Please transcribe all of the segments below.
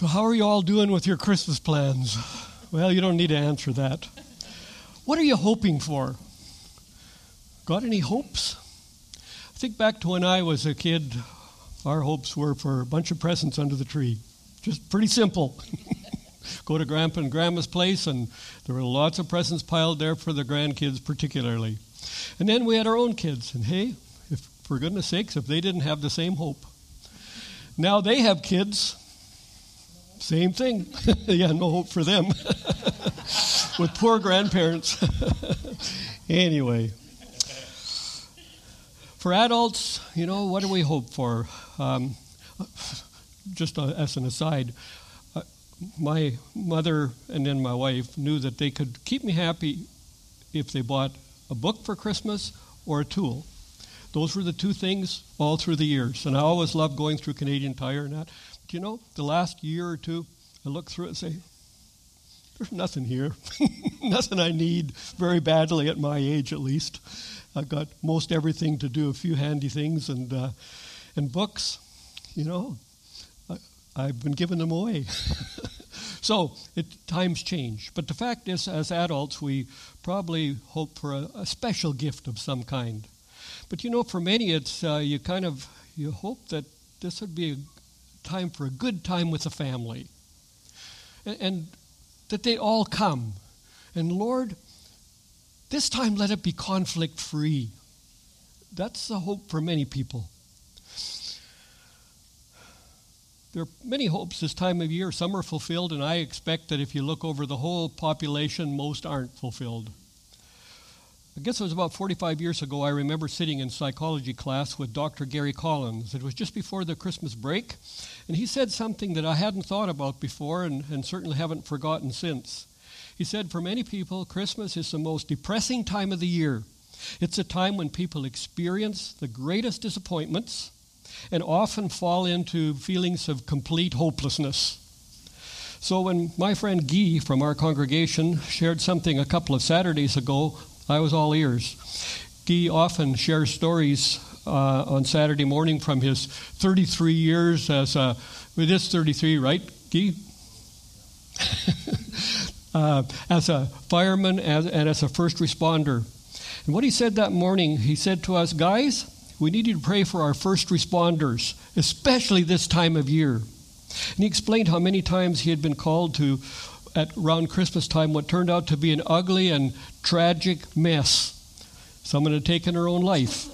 So, how are you all doing with your Christmas plans? Well, you don't need to answer that. What are you hoping for? Got any hopes? I think back to when I was a kid, our hopes were for a bunch of presents under the tree. Just pretty simple. Go to Grandpa and Grandma's place, and there were lots of presents piled there for the grandkids, particularly. And then we had our own kids, and hey, if, for goodness sakes, if they didn't have the same hope. Now they have kids, same thing. yeah, no hope for them. With poor grandparents. anyway. For adults, you know, what do we hope for? Um, just as an aside, uh, my mother and then my wife knew that they could keep me happy if they bought a book for Christmas or a tool. Those were the two things all through the years. And I always loved going through Canadian Tire and that. But you know, the last year or two, I look through it and say, there's nothing here. nothing I need very badly at my age, at least. I've got most everything to do, a few handy things, and, uh, and books, you know, I, have been giving them away. so it, times change. But the fact is, as adults, we probably hope for a, a special gift of some kind. But you know, for many, it's uh, you kind of you hope that this would be a time for a good time with the family, and, and that they all come. And Lord, this time let it be conflict free. That's the hope for many people. There are many hopes this time of year. Some are fulfilled, and I expect that if you look over the whole population, most aren't fulfilled. I guess it was about 45 years ago, I remember sitting in psychology class with Dr. Gary Collins. It was just before the Christmas break, and he said something that I hadn't thought about before and, and certainly haven't forgotten since. He said, For many people, Christmas is the most depressing time of the year. It's a time when people experience the greatest disappointments and often fall into feelings of complete hopelessness. So, when my friend Guy from our congregation shared something a couple of Saturdays ago I was all ears. Guy often shares stories uh, on Saturday morning from his 33 years as a, it is 33, right, Guy? uh, as a fireman as, and as a first responder. And what he said that morning, he said to us, guys, we need you to pray for our first responders, especially this time of year. And he explained how many times he had been called to at around Christmas time what turned out to be an ugly and tragic mess. Someone had taken her own life,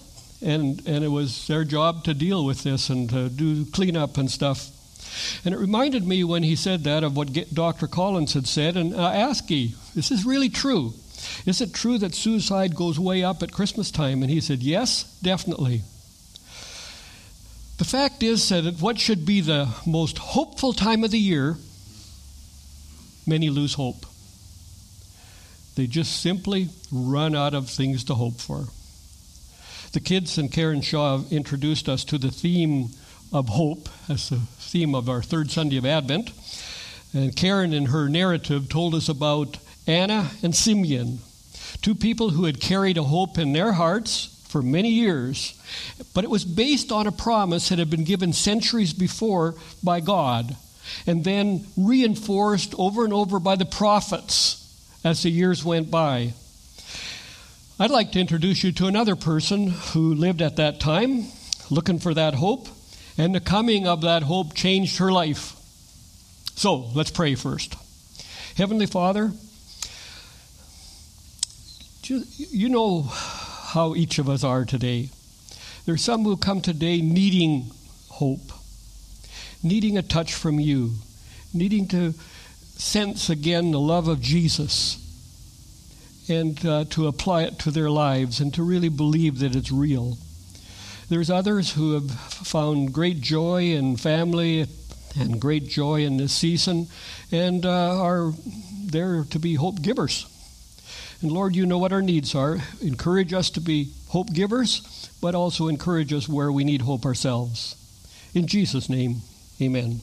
and, and it was their job to deal with this and to do cleanup and stuff. And it reminded me when he said that of what Dr. Collins had said, and I asked him, Is this really true? Is it true that suicide goes way up at Christmas time? And he said, Yes, definitely. The fact is that at what should be the most hopeful time of the year, many lose hope. They just simply run out of things to hope for. The kids and Karen Shaw introduced us to the theme of hope as the theme of our third Sunday of Advent. And Karen, in her narrative, told us about Anna and Simeon, two people who had carried a hope in their hearts for many years, but it was based on a promise that had been given centuries before by God and then reinforced over and over by the prophets as the years went by. I'd like to introduce you to another person who lived at that time, looking for that hope, and the coming of that hope changed her life. So let's pray first. Heavenly Father, you know how each of us are today. There's some who come today needing hope needing a touch from you, needing to sense again the love of Jesus and uh, to apply it to their lives and to really believe that it's real. There's others who have found great joy in family and great joy in this season and uh, are there to be hope givers. And Lord, you know what our needs are. Encourage us to be hope givers, but also encourage us where we need hope ourselves. In Jesus' name, Amen.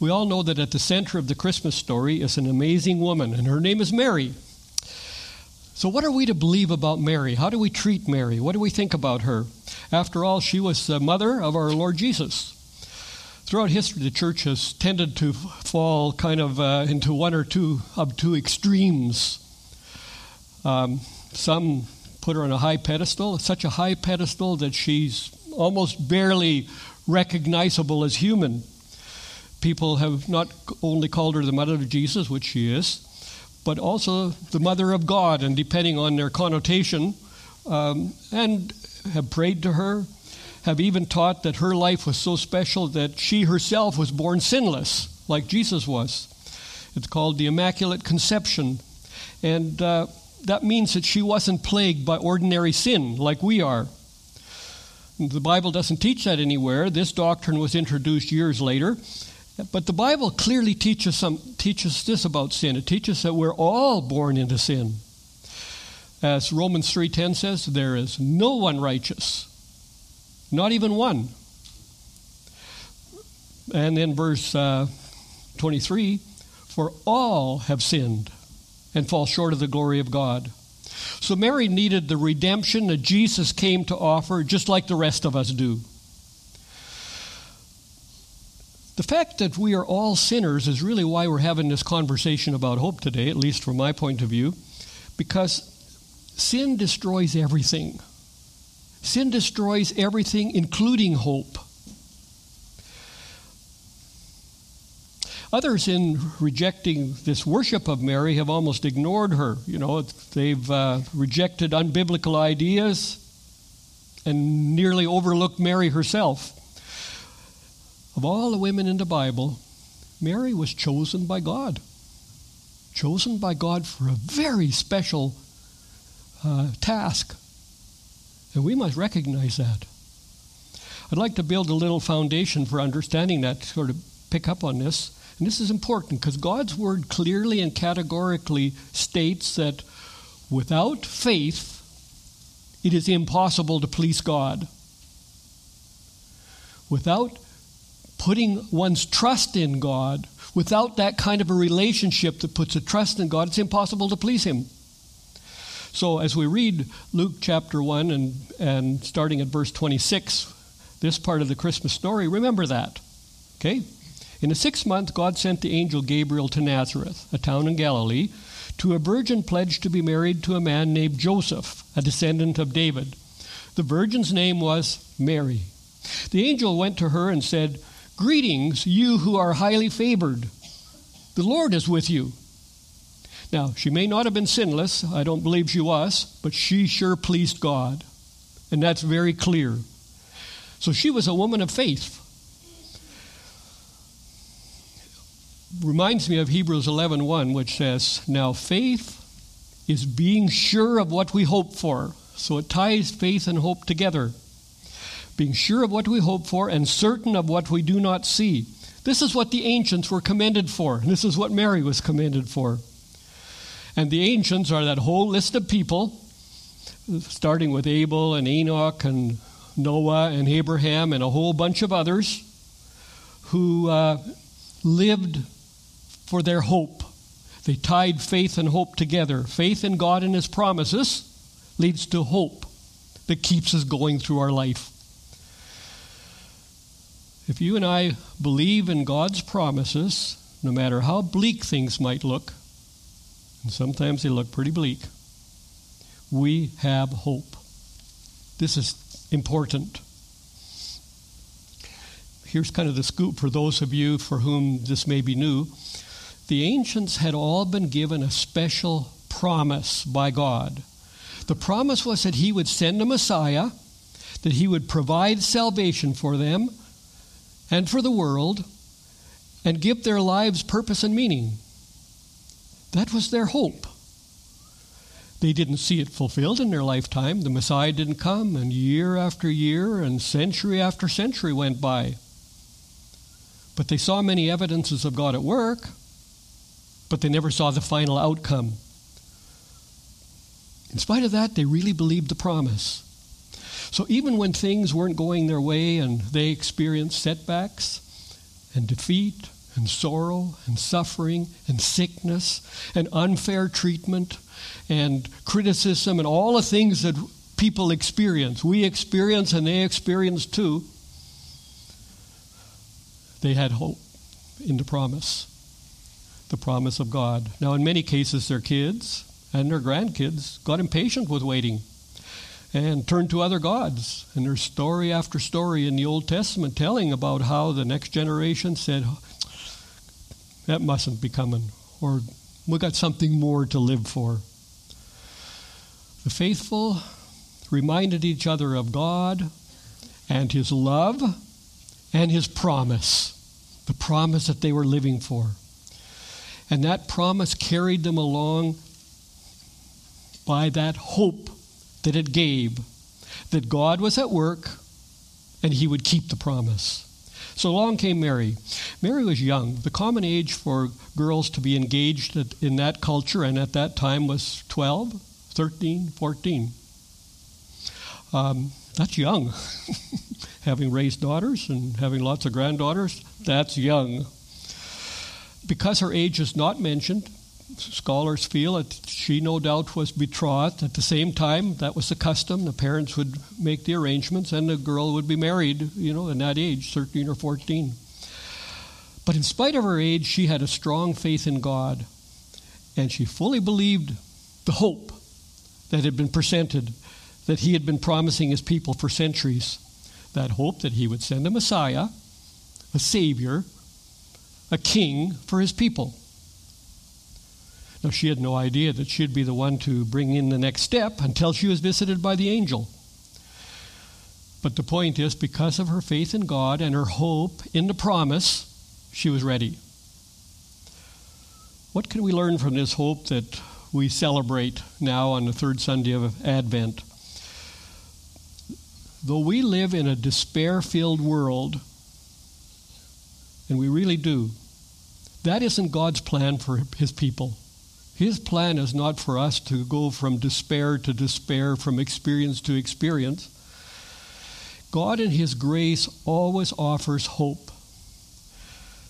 We all know that at the center of the Christmas story is an amazing woman, and her name is Mary. So, what are we to believe about Mary? How do we treat Mary? What do we think about her? After all, she was the mother of our Lord Jesus. Throughout history, the church has tended to fall kind of uh, into one or two of two extremes. Um, some put her on a high pedestal, such a high pedestal that she's almost barely recognizable as human. People have not only called her the mother of Jesus, which she is, but also the mother of God, and depending on their connotation, um, and have prayed to her, have even taught that her life was so special that she herself was born sinless, like Jesus was. It's called the Immaculate Conception. And uh, that means that she wasn't plagued by ordinary sin like we are. The Bible doesn't teach that anywhere. This doctrine was introduced years later. But the Bible clearly teaches, some, teaches this about sin. It teaches that we're all born into sin. As Romans 3:10 says, there is no one righteous. Not even one. And then verse uh, 23, for all have sinned and fall short of the glory of God. So Mary needed the redemption that Jesus came to offer, just like the rest of us do. The fact that we are all sinners is really why we're having this conversation about hope today, at least from my point of view, because sin destroys everything. Sin destroys everything, including hope. Others, in rejecting this worship of Mary, have almost ignored her. You know, they've uh, rejected unbiblical ideas and nearly overlooked Mary herself. Of all the women in the Bible, Mary was chosen by God. Chosen by God for a very special uh, task. And we must recognize that. I'd like to build a little foundation for understanding that, sort of pick up on this. And this is important because God's word clearly and categorically states that without faith, it is impossible to please God. Without putting one's trust in God, without that kind of a relationship that puts a trust in God, it's impossible to please Him. So, as we read Luke chapter 1 and, and starting at verse 26, this part of the Christmas story, remember that. Okay? In the sixth month, God sent the angel Gabriel to Nazareth, a town in Galilee, to a virgin pledged to be married to a man named Joseph, a descendant of David. The virgin's name was Mary. The angel went to her and said, Greetings, you who are highly favored. The Lord is with you. Now, she may not have been sinless, I don't believe she was, but she sure pleased God. And that's very clear. So she was a woman of faith. Reminds me of Hebrews 11:1 which says, "Now faith is being sure of what we hope for." So it ties faith and hope together. Being sure of what we hope for and certain of what we do not see. This is what the ancients were commended for. This is what Mary was commended for. And the ancients are that whole list of people, starting with Abel and Enoch and Noah and Abraham and a whole bunch of others, who uh, lived for their hope. They tied faith and hope together. Faith in God and His promises leads to hope that keeps us going through our life. If you and I believe in God's promises, no matter how bleak things might look, and sometimes they look pretty bleak, we have hope. This is important. Here's kind of the scoop for those of you for whom this may be new the ancients had all been given a special promise by God. The promise was that He would send a Messiah, that He would provide salvation for them and for the world, and give their lives purpose and meaning. That was their hope. They didn't see it fulfilled in their lifetime. The Messiah didn't come, and year after year and century after century went by. But they saw many evidences of God at work but they never saw the final outcome. In spite of that, they really believed the promise. So even when things weren't going their way and they experienced setbacks and defeat and sorrow and suffering and sickness and unfair treatment and criticism and all the things that people experience, we experience and they experience too, they had hope in the promise, the promise of God. Now, in many cases, their kids and their grandkids got impatient with waiting and turned to other gods. And there's story after story in the Old Testament telling about how the next generation said, that mustn't be coming, or we got something more to live for. The faithful reminded each other of God and His love and His promise, the promise that they were living for. And that promise carried them along by that hope that it gave that God was at work and He would keep the promise. So along came Mary. Mary was young. The common age for girls to be engaged in that culture and at that time was 12, 13, 14. Um, that's young. having raised daughters and having lots of granddaughters, that's young. Because her age is not mentioned, scholars feel that she no doubt was betrothed. At the same time, that was the custom. The parents would make the arrangements and the girl would be married, you know, in that age, 13 or 14. But in spite of her age, she had a strong faith in God and she fully believed the hope that had been presented, that he had been promising his people for centuries. That hope that he would send a Messiah, a Savior, a King for his people. Now, she had no idea that she'd be the one to bring in the next step until she was visited by the angel. But the point is, because of her faith in God and her hope in the promise, she was ready. What can we learn from this hope that we celebrate now on the third Sunday of Advent? Though we live in a despair filled world, and we really do, that isn't God's plan for his people. His plan is not for us to go from despair to despair, from experience to experience. God, in His grace, always offers hope.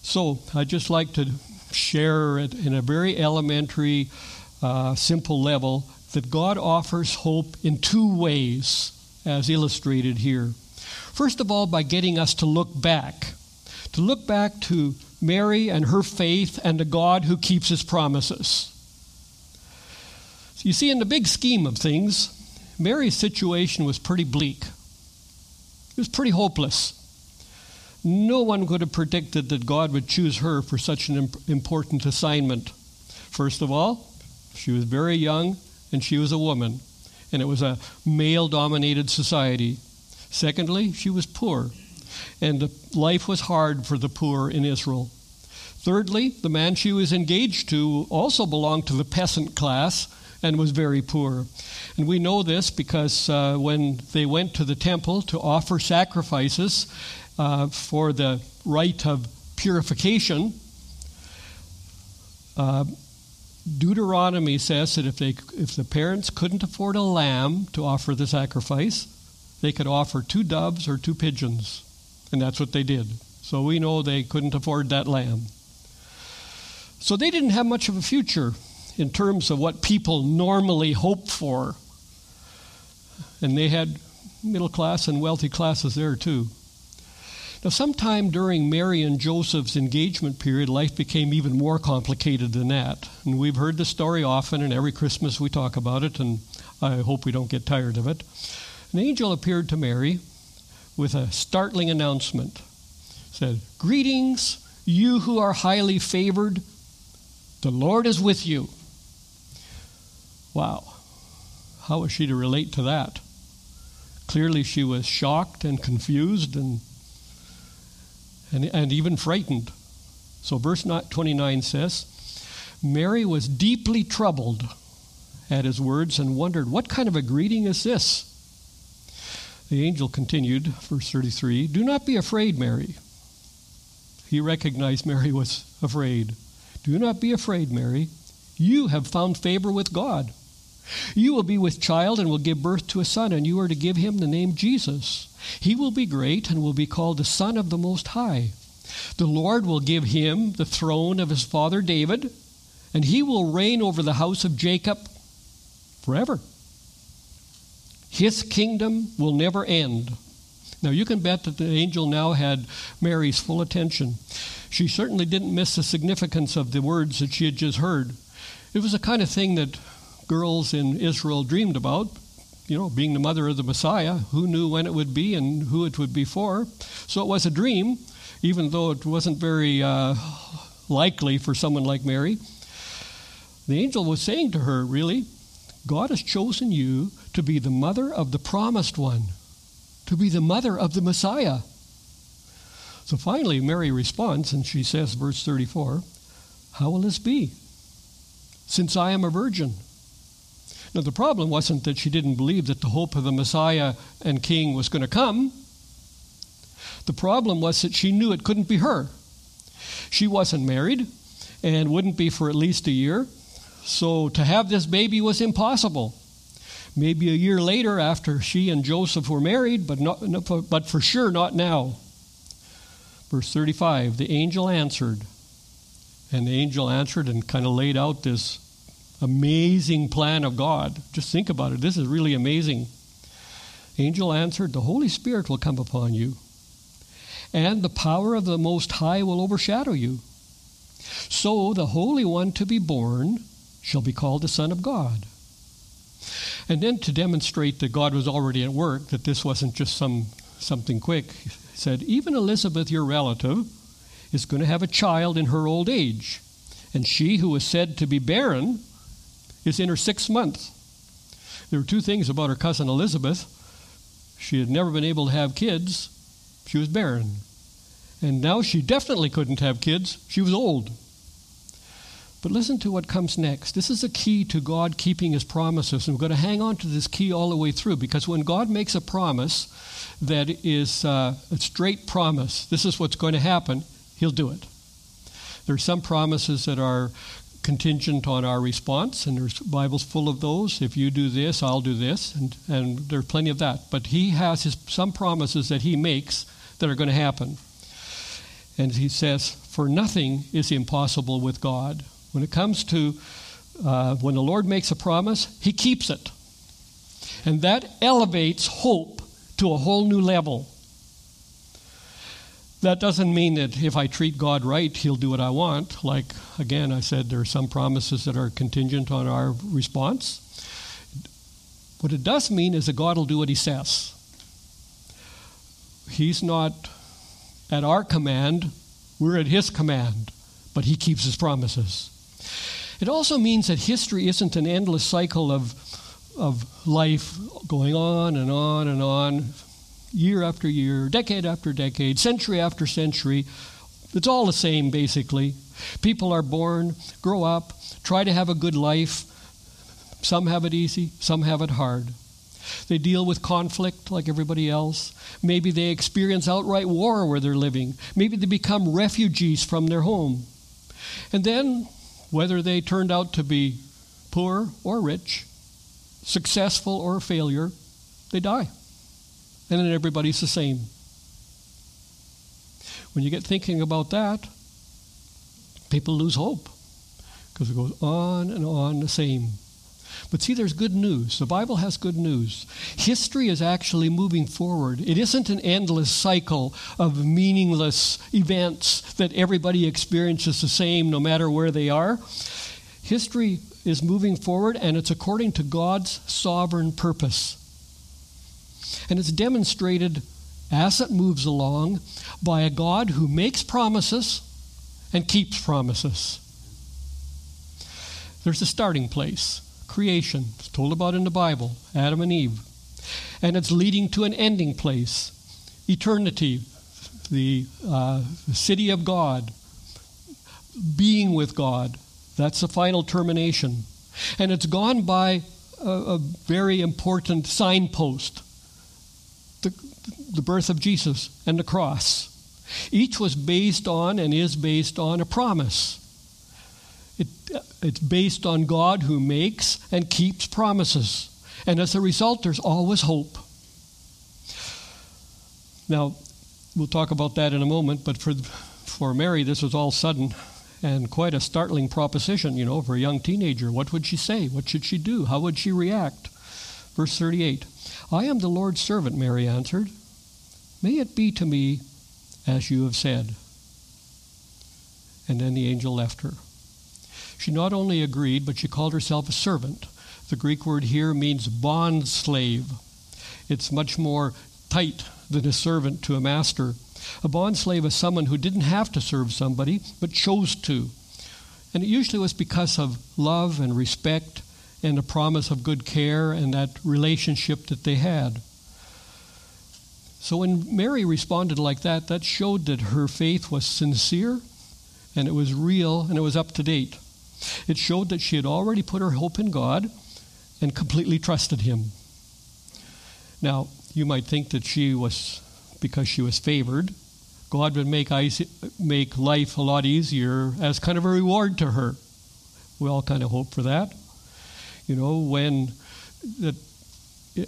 So, I'd just like to share it in a very elementary, uh, simple level that God offers hope in two ways, as illustrated here. First of all, by getting us to look back, to look back to Mary and her faith and to God who keeps His promises. So you see, in the big scheme of things, Mary's situation was pretty bleak. It was pretty hopeless. No one could have predicted that God would choose her for such an important assignment. First of all, she was very young and she was a woman, and it was a male dominated society. Secondly, she was poor, and life was hard for the poor in Israel. Thirdly, the man she was engaged to also belonged to the peasant class and was very poor. And we know this because uh, when they went to the temple to offer sacrifices uh, for the rite of purification, uh, Deuteronomy says that if, they, if the parents couldn't afford a lamb to offer the sacrifice, they could offer two doves or two pigeons. And that's what they did. So we know they couldn't afford that lamb. So they didn't have much of a future in terms of what people normally hope for. And they had middle class and wealthy classes there too. Now, sometime during Mary and Joseph's engagement period, life became even more complicated than that. And we've heard the story often, and every Christmas we talk about it, and I hope we don't get tired of it. An angel appeared to Mary with a startling announcement. said, Greetings, you who are highly favored. The Lord is with you. Wow. How was she to relate to that? Clearly, she was shocked and confused and, and, and even frightened. So, verse 29 says Mary was deeply troubled at his words and wondered, What kind of a greeting is this? The angel continued, verse 33 Do not be afraid, Mary. He recognized Mary was afraid. Do not be afraid, Mary. You have found favor with God. You will be with child and will give birth to a son, and you are to give him the name Jesus. He will be great and will be called the Son of the Most High. The Lord will give him the throne of his father David, and he will reign over the house of Jacob forever. His kingdom will never end, Now, you can bet that the angel now had Mary's full attention. She certainly didn't miss the significance of the words that she had just heard. It was the kind of thing that girls in Israel dreamed about, you know, being the mother of the Messiah. Who knew when it would be and who it would be for? So it was a dream, even though it wasn't very uh, likely for someone like Mary. The angel was saying to her, really, God has chosen you to be the mother of the promised one, to be the mother of the Messiah. So finally, Mary responds, and she says, verse 34, How will this be? Since I am a virgin. Now, the problem wasn't that she didn't believe that the hope of the Messiah and King was going to come. The problem was that she knew it couldn't be her. She wasn't married and wouldn't be for at least a year. So to have this baby was impossible. Maybe a year later, after she and Joseph were married, but, not, but for sure not now. Verse 35 The angel answered. And the angel answered and kind of laid out this amazing plan of God. Just think about it. This is really amazing. Angel answered, The Holy Spirit will come upon you, and the power of the Most High will overshadow you. So the Holy One to be born shall be called the Son of God. And then to demonstrate that God was already at work, that this wasn't just some something quick, he said, Even Elizabeth, your relative, is going to have a child in her old age. And she who was said to be barren is in her sixth month. There were two things about her cousin Elizabeth. She had never been able to have kids, she was barren. And now she definitely couldn't have kids, she was old. But listen to what comes next. This is a key to God keeping his promises. And we're going to hang on to this key all the way through because when God makes a promise that is uh, a straight promise, this is what's going to happen, he'll do it. There are some promises that are contingent on our response, and there's Bible's full of those. If you do this, I'll do this, and, and there's plenty of that. But he has his, some promises that he makes that are going to happen. And he says, For nothing is impossible with God. When it comes to uh, when the Lord makes a promise, he keeps it. And that elevates hope to a whole new level. That doesn't mean that if I treat God right, He'll do what I want. Like, again, I said there are some promises that are contingent on our response. What it does mean is that God will do what He says. He's not at our command, we're at His command, but He keeps His promises. It also means that history isn't an endless cycle of, of life going on and on and on, year after year, decade after decade, century after century. It's all the same, basically. People are born, grow up, try to have a good life. Some have it easy, some have it hard. They deal with conflict like everybody else. Maybe they experience outright war where they're living. Maybe they become refugees from their home. And then, whether they turned out to be poor or rich, successful or failure, they die and then everybody's the same. When you get thinking about that, people lose hope because it goes on and on the same. But see, there's good news. The Bible has good news. History is actually moving forward. It isn't an endless cycle of meaningless events that everybody experiences the same no matter where they are. History is moving forward, and it's according to God's sovereign purpose. And it's demonstrated as it moves along by a God who makes promises and keeps promises. There's a starting place creation. It's told about in the Bible Adam and Eve. And it's leading to an ending place eternity, the, uh, city of God, being with God. That's the final termination. And it's gone by a, a very important signpost the, the birth of Jesus and the cross. Each was based on and is based on a promise. It, it's based on God who makes and keeps promises. And as a result, there's always hope. Now, we'll talk about that in a moment, but for, for Mary, this was all sudden and quite a startling proposition, you know, for a young teenager. What would she say? What should she do? How would she react? Verse 38 I am the Lord's servant, Mary answered. May it be to me as you have said. And then the angel left her. She not only agreed, but she called herself a servant. The Greek word here means bond slave. It's much more tight than a servant to a master. A bond slave is someone who didn't have to serve somebody, but chose to. And it usually was because of love and respect and a promise of good care and that relationship that they had. So when Mary responded like that, that showed that her faith was sincere and it was real and it was up to date. It showed that she had already put her hope in God and completely trusted Him. Now, you might think that she was, because she was favored, God would make, make life a lot easier as kind of a reward to her. We all kind of hope for that. You know, when that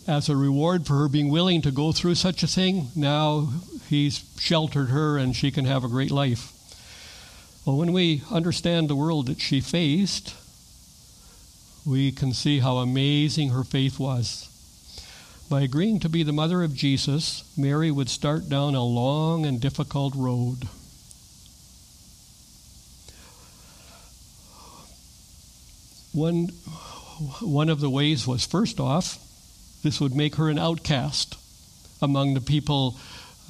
as a reward for her being willing to go through such a thing, now he's sheltered her and she can have a great life. Well, when we understand the world that she faced, we can see how amazing her faith was. By agreeing to be the mother of Jesus, Mary would start down a long and difficult road. One, one of the ways was first off, this would make her an outcast among the people,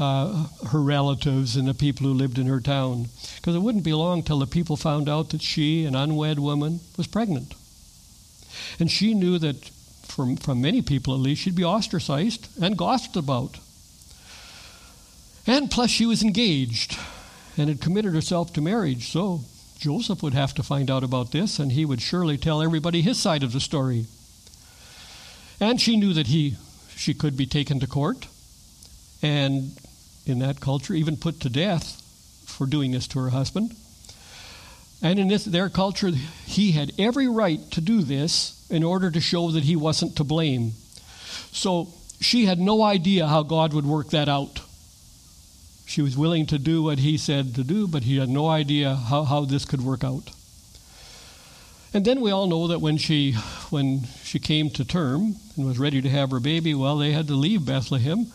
uh, her relatives, and the people who lived in her town. Because it wouldn't be long till the people found out that she, an unwed woman, was pregnant. And she knew that from, from many people at least, she'd be ostracized and gossiped about. And plus, she was engaged and had committed herself to marriage, so Joseph would have to find out about this, and he would surely tell everybody his side of the story. And she knew that he, she could be taken to court, and in that culture, even put to death for doing this to her husband. And in this, their culture, he had every right to do this in order to show that he wasn't to blame. So she had no idea how God would work that out. She was willing to do what he said to do, but he had no idea how, how this could work out. And then we all know that when she, when she came to term and was ready to have her baby, well, they had to leave Bethlehem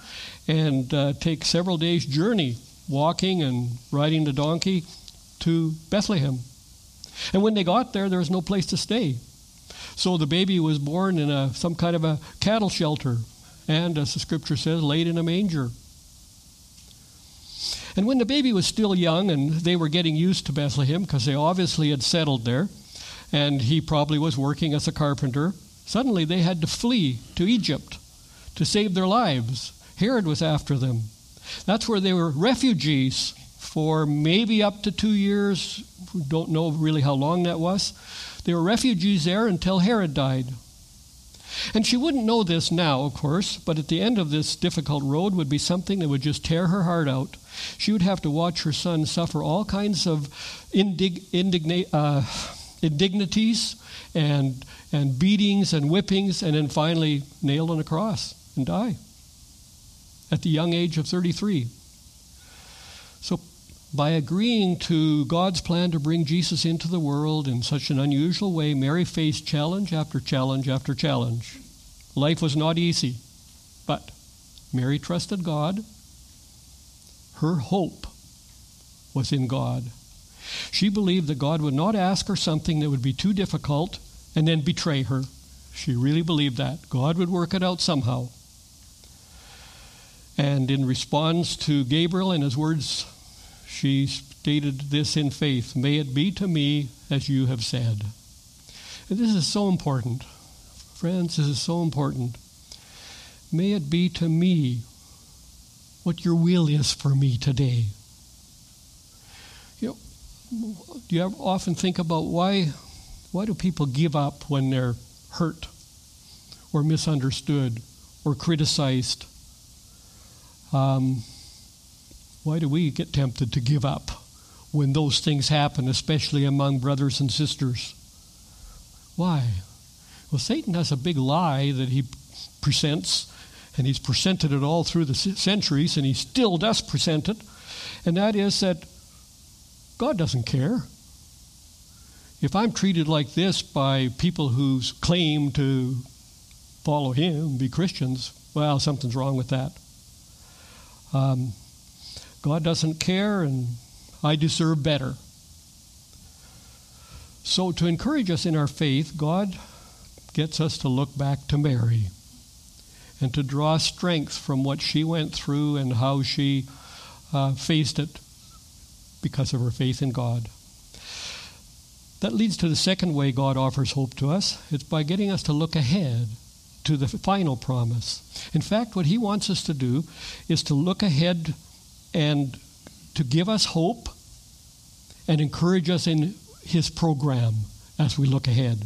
and uh, take several days' journey, walking and riding the donkey to Bethlehem. And when they got there, there was no place to stay. So the baby was born in a, some kind of a cattle shelter, and as the scripture says, laid in a manger. And when the baby was still young and they were getting used to Bethlehem, because they obviously had settled there, and he probably was working as a carpenter, suddenly they had to flee to Egypt to save their lives. Herod was after them. That's where they were refugees for maybe up to two years. We don't know really how long that was. They were refugees there until Herod died. And she wouldn't know this now, of course, but at the end of this difficult road would be something that would just tear her heart out. She would have to watch her son suffer all kinds of indig- indigna- uh, indignities and, and beatings and whippings, and then finally nailed on a cross and die at the young age of 33 So, by agreeing to God's plan to bring Jesus into the world in such an unusual way, Mary faced challenge after challenge after challenge. Life was not easy, but Mary trusted God. Her hope was in God. She believed that God would not ask her something that would be too difficult and then betray her. She really believed that. God would work it out somehow. And in response to Gabriel and his words she stated this in faith May it be to me as you have said. And this is so important. Friends, this is so important. May it be to me what your will is for me today. Do you often think about why, why do people give up when they're hurt or misunderstood or criticized? Um, why do we get tempted to give up when those things happen, especially among brothers and sisters? Why? Well, Satan has a big lie that he presents, and he's presented it all through the centuries, and he still does present it, and that is that God doesn't care. If I'm treated like this by people who claim to follow him, be Christians, well, something's wrong with that. Um, God doesn't care, and I deserve better. So, to encourage us in our faith, God gets us to look back to Mary and to draw strength from what she went through and how she uh, faced it because of her faith in God. That leads to the second way God offers hope to us. It's by getting us to look ahead to the final promise. In fact, what He wants us to do is to look ahead and to give us hope and encourage us in His program as we look ahead.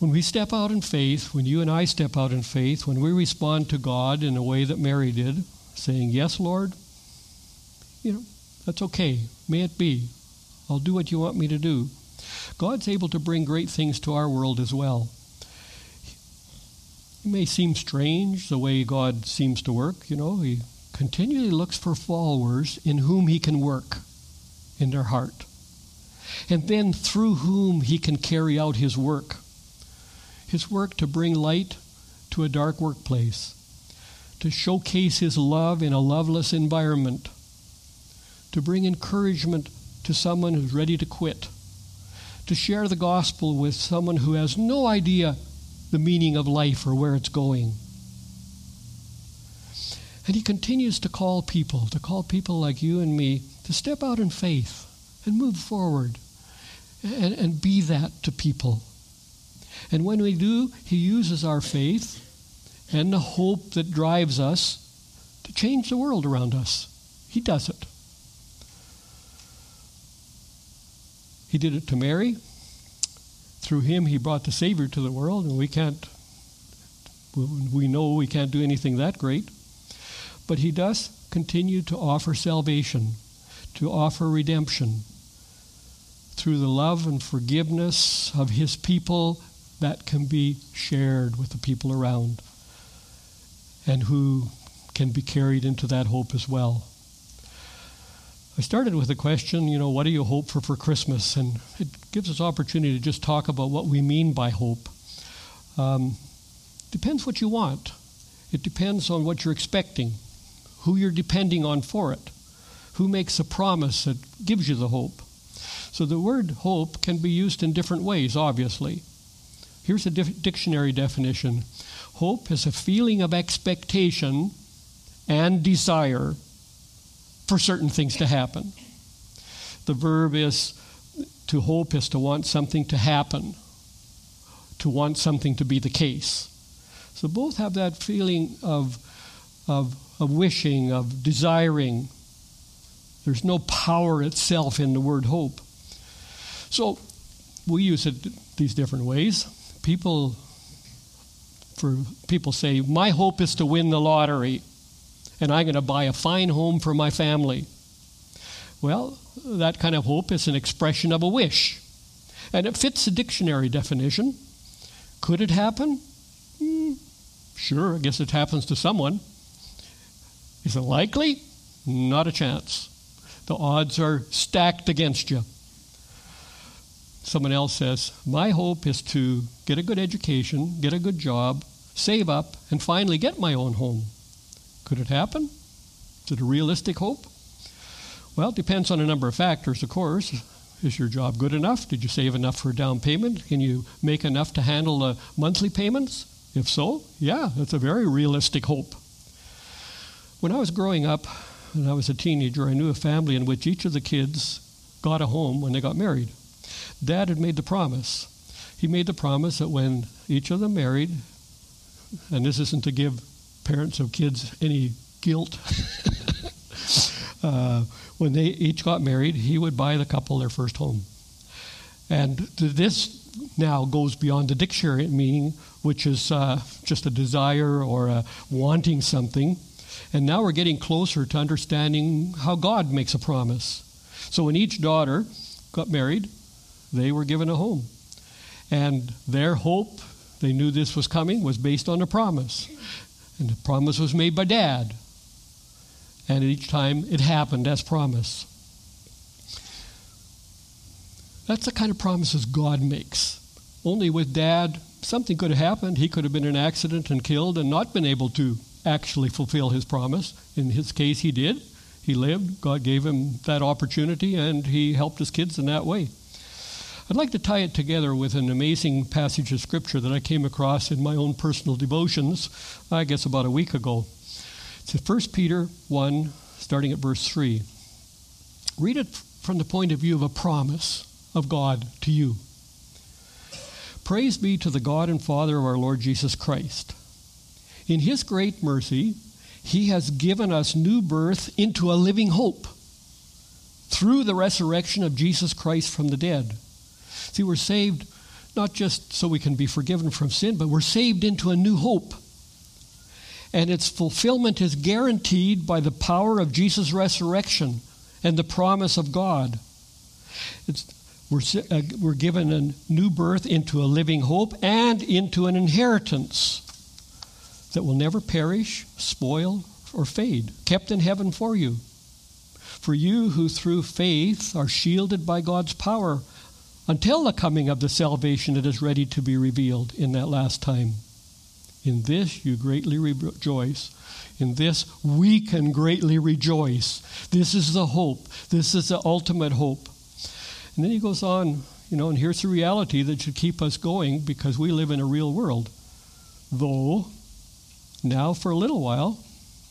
When we step out in faith, when you and I step out in faith, when we respond to God in a way that Mary did, saying, Yes, Lord, you know, that's okay. May it be. I'll do what you want me to do. God's able to bring great things to our world as well. It may seem strange the way God seems to work, you know, He continually looks for followers in whom He can work in their heart. And then through whom He can carry out His work his work to bring light to a dark workplace, to showcase his love in a loveless environment, to bring encouragement to someone who's ready to quit, to share the gospel with someone who has no idea the meaning of life or where it's going. And he continues to call people, to call people like you and me, to step out in faith and move forward and, and be that to people. And when we do, He uses our faith and the hope that drives us to change the world around us. He does it. He did it to Mary. Through him, he brought the Savior to the world, and we can't, we know we can't do anything that great. But he does continue to offer salvation, to offer redemption through the love and forgiveness of his people that can be shared with the people around and who can be carried into that hope as well. I started with a question, you know, what do you hope for for Christmas? And it gives us opportunity to just talk about what we mean by hope. Um, depends what you want. It depends on what you're expecting, who you're depending on for it, who makes a promise that gives you the hope. So the word hope can be used in different ways, obviously. Here's a dictionary definition Hope is a feeling of expectation and desire for certain things to happen. The verb is to hope is to want something to happen, to want something to be the case. So both have that feeling of, of, of wishing, of desiring. There's no power itself in the word hope. So we use it these different ways people for people say my hope is to win the lottery and i'm going to buy a fine home for my family. Well that kind of hope is an expression of a wish and it fits the dictionary definition. Could it happen? Mm, sure i guess it happens to someone. Is it likely? Not a chance. The odds are stacked against you. Someone else says, My hope is to get a good education, get a good job, save up, and finally get my own home. Could it happen? Is it a realistic hope? Well, it depends on a number of factors, of course. Is your job good enough? Did you save enough for a down payment? Can you make enough to handle the monthly payments? If so, yeah, that's a very realistic hope. When I was growing up, and I was a teenager, I knew a family in which each of the kids got a home when they got married. Dad had made the promise. He made the promise that when each of them married, and this isn't to give parents of kids any guilt, uh, when they each got married, he would buy the couple their first home. And this now goes beyond the dictionary meaning, which is uh, just a desire or a wanting something. And now we're getting closer to understanding how God makes a promise. So when each daughter got married, they were given a home. And their hope, they knew this was coming, was based on a promise. And the promise was made by dad. And each time it happened as promise. That's the kind of promises God makes. Only with dad, something could have happened. He could have been in an accident and killed and not been able to actually fulfill his promise. In his case, he did. He lived. God gave him that opportunity, and he helped his kids in that way. I'd like to tie it together with an amazing passage of scripture that I came across in my own personal devotions, I guess about a week ago. It's 1 Peter 1, starting at verse 3. Read it from the point of view of a promise of God to you. Praise be to the God and Father of our Lord Jesus Christ. In his great mercy, he has given us new birth into a living hope through the resurrection of Jesus Christ from the dead See, we're saved not just so we can be forgiven from sin, but we're saved into a new hope. And its fulfillment is guaranteed by the power of Jesus' resurrection and the promise of God. It's, we're, uh, we're given a new birth into a living hope and into an inheritance that will never perish, spoil, or fade, kept in heaven for you. For you who through faith are shielded by God's power until the coming of the salvation that is ready to be revealed in that last time. In this you greatly rejoice. In this we can greatly rejoice. This is the hope. This is the ultimate hope. And then he goes on, you know, and here's the reality that should keep us going because we live in a real world. Though, now for a little while,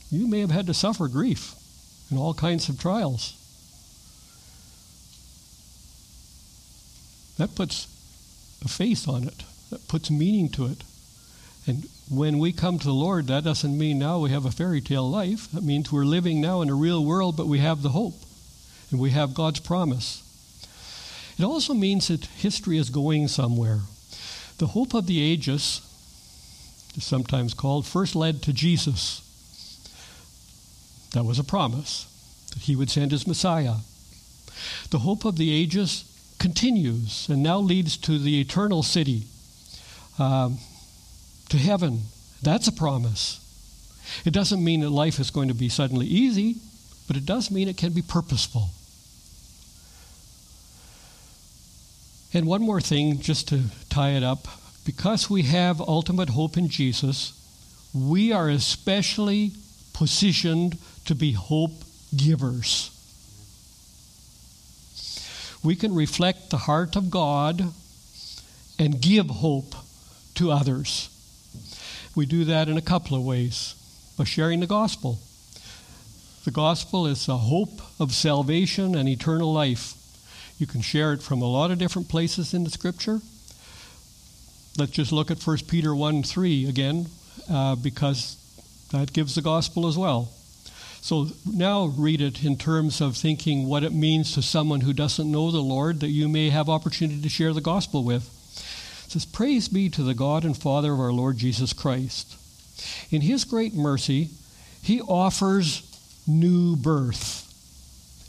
you may have had to suffer grief and all kinds of trials. That puts a face on it, that puts meaning to it. And when we come to the Lord, that doesn't mean now we have a fairy tale life. That means we're living now in a real world, but we have the hope and we have God's promise. It also means that history is going somewhere. The hope of the ages, sometimes called, first led to Jesus. That was a promise that he would send his Messiah. The hope of the ages continues and now leads to the eternal city, um, to heaven. That's a promise. It doesn't mean that life is going to be suddenly easy, but it does mean it can be purposeful. And one more thing, just to tie it up because we have ultimate hope in Jesus, we are especially positioned to be hope givers we can reflect the heart of God and give hope to others. We do that in a couple of ways by sharing the gospel. The gospel is a hope of salvation and eternal life. You can share it from a lot of different places in the scripture. Let's just look at 1 Peter 1 3 again, uh, because that gives the gospel as well. So now read it in terms of thinking what it means to someone who doesn't know the Lord that you may have opportunity to share the gospel with. It says, Praise be to the God and Father of our Lord Jesus Christ. In his great mercy, he offers new birth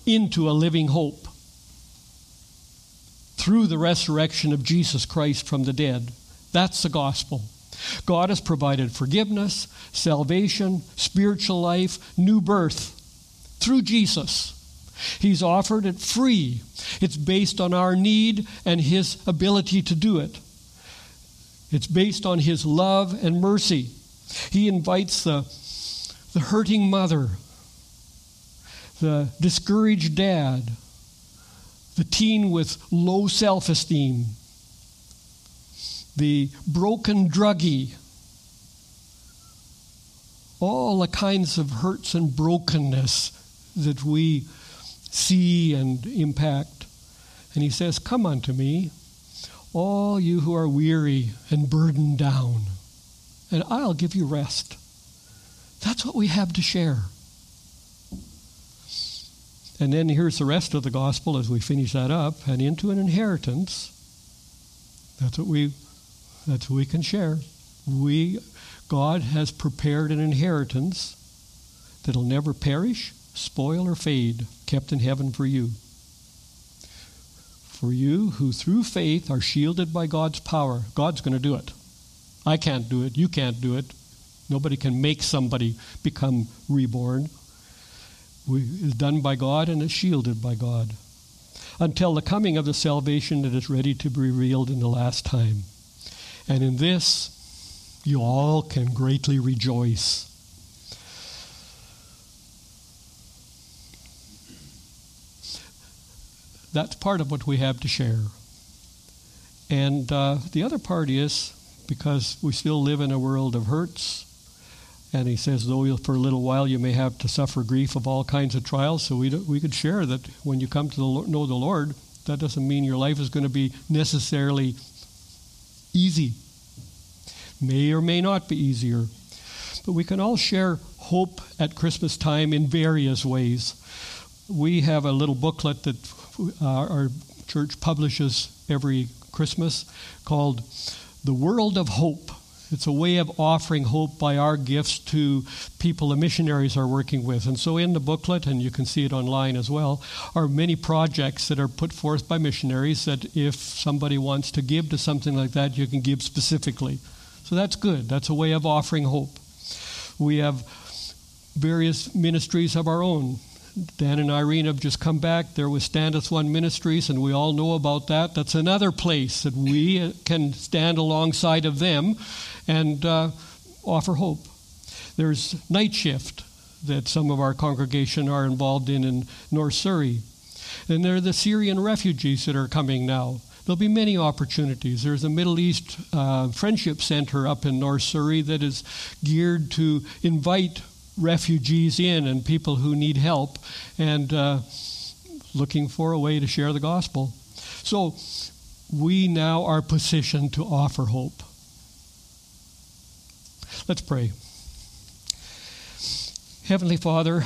into a living hope through the resurrection of Jesus Christ from the dead. That's the gospel. God has provided forgiveness, salvation, spiritual life, new birth through Jesus. He's offered it free. It's based on our need and His ability to do it. It's based on His love and mercy. He invites the, the hurting mother, the discouraged dad, the teen with low self esteem, the broken druggie, all the kinds of hurts and brokenness that we see and impact. And he says, Come unto me, all you who are weary and burdened down, and I'll give you rest. That's what we have to share. And then here's the rest of the gospel as we finish that up, and into an inheritance. That's what we that's what we can share. We, God has prepared an inheritance that'll never perish, spoil, or fade, kept in heaven for you. For you who through faith are shielded by God's power, God's going to do it. I can't do it. You can't do it. Nobody can make somebody become reborn. We, it's done by God and it's shielded by God until the coming of the salvation that is ready to be revealed in the last time. And in this, you all can greatly rejoice. That's part of what we have to share. And uh, the other part is because we still live in a world of hurts. And he says, though for a little while you may have to suffer grief of all kinds of trials, so we, do, we could share that when you come to the, know the Lord, that doesn't mean your life is going to be necessarily easy. May or may not be easier. But we can all share hope at Christmas time in various ways. We have a little booklet that uh, our church publishes every Christmas called The World of Hope. It's a way of offering hope by our gifts to people the missionaries are working with. And so, in the booklet, and you can see it online as well, are many projects that are put forth by missionaries that if somebody wants to give to something like that, you can give specifically. So, that's good. That's a way of offering hope. We have various ministries of our own. Dan and Irene have just come back. There was Standeth One Ministries, and we all know about that. That's another place that we can stand alongside of them and uh, offer hope. There's night shift that some of our congregation are involved in in North Surrey. And there are the Syrian refugees that are coming now. There'll be many opportunities. There's a Middle East uh, Friendship Center up in North Surrey that is geared to invite refugees in and people who need help and uh, looking for a way to share the gospel. So we now are positioned to offer hope. Let's pray. Heavenly Father,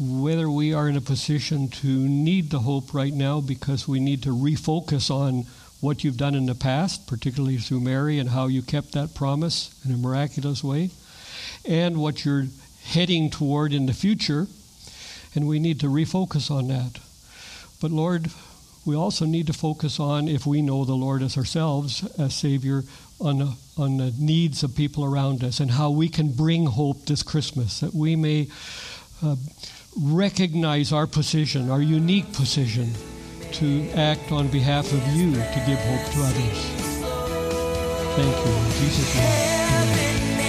whether we are in a position to need the hope right now because we need to refocus on what you've done in the past, particularly through Mary and how you kept that promise in a miraculous way, and what you're heading toward in the future, and we need to refocus on that. But Lord, we also need to focus on, if we know the Lord as ourselves, as Savior, on, on the needs of people around us and how we can bring hope this Christmas, that we may uh, recognize our position, our unique position, to act on behalf of you to give hope to others. Thank you. In Jesus' name. Amen.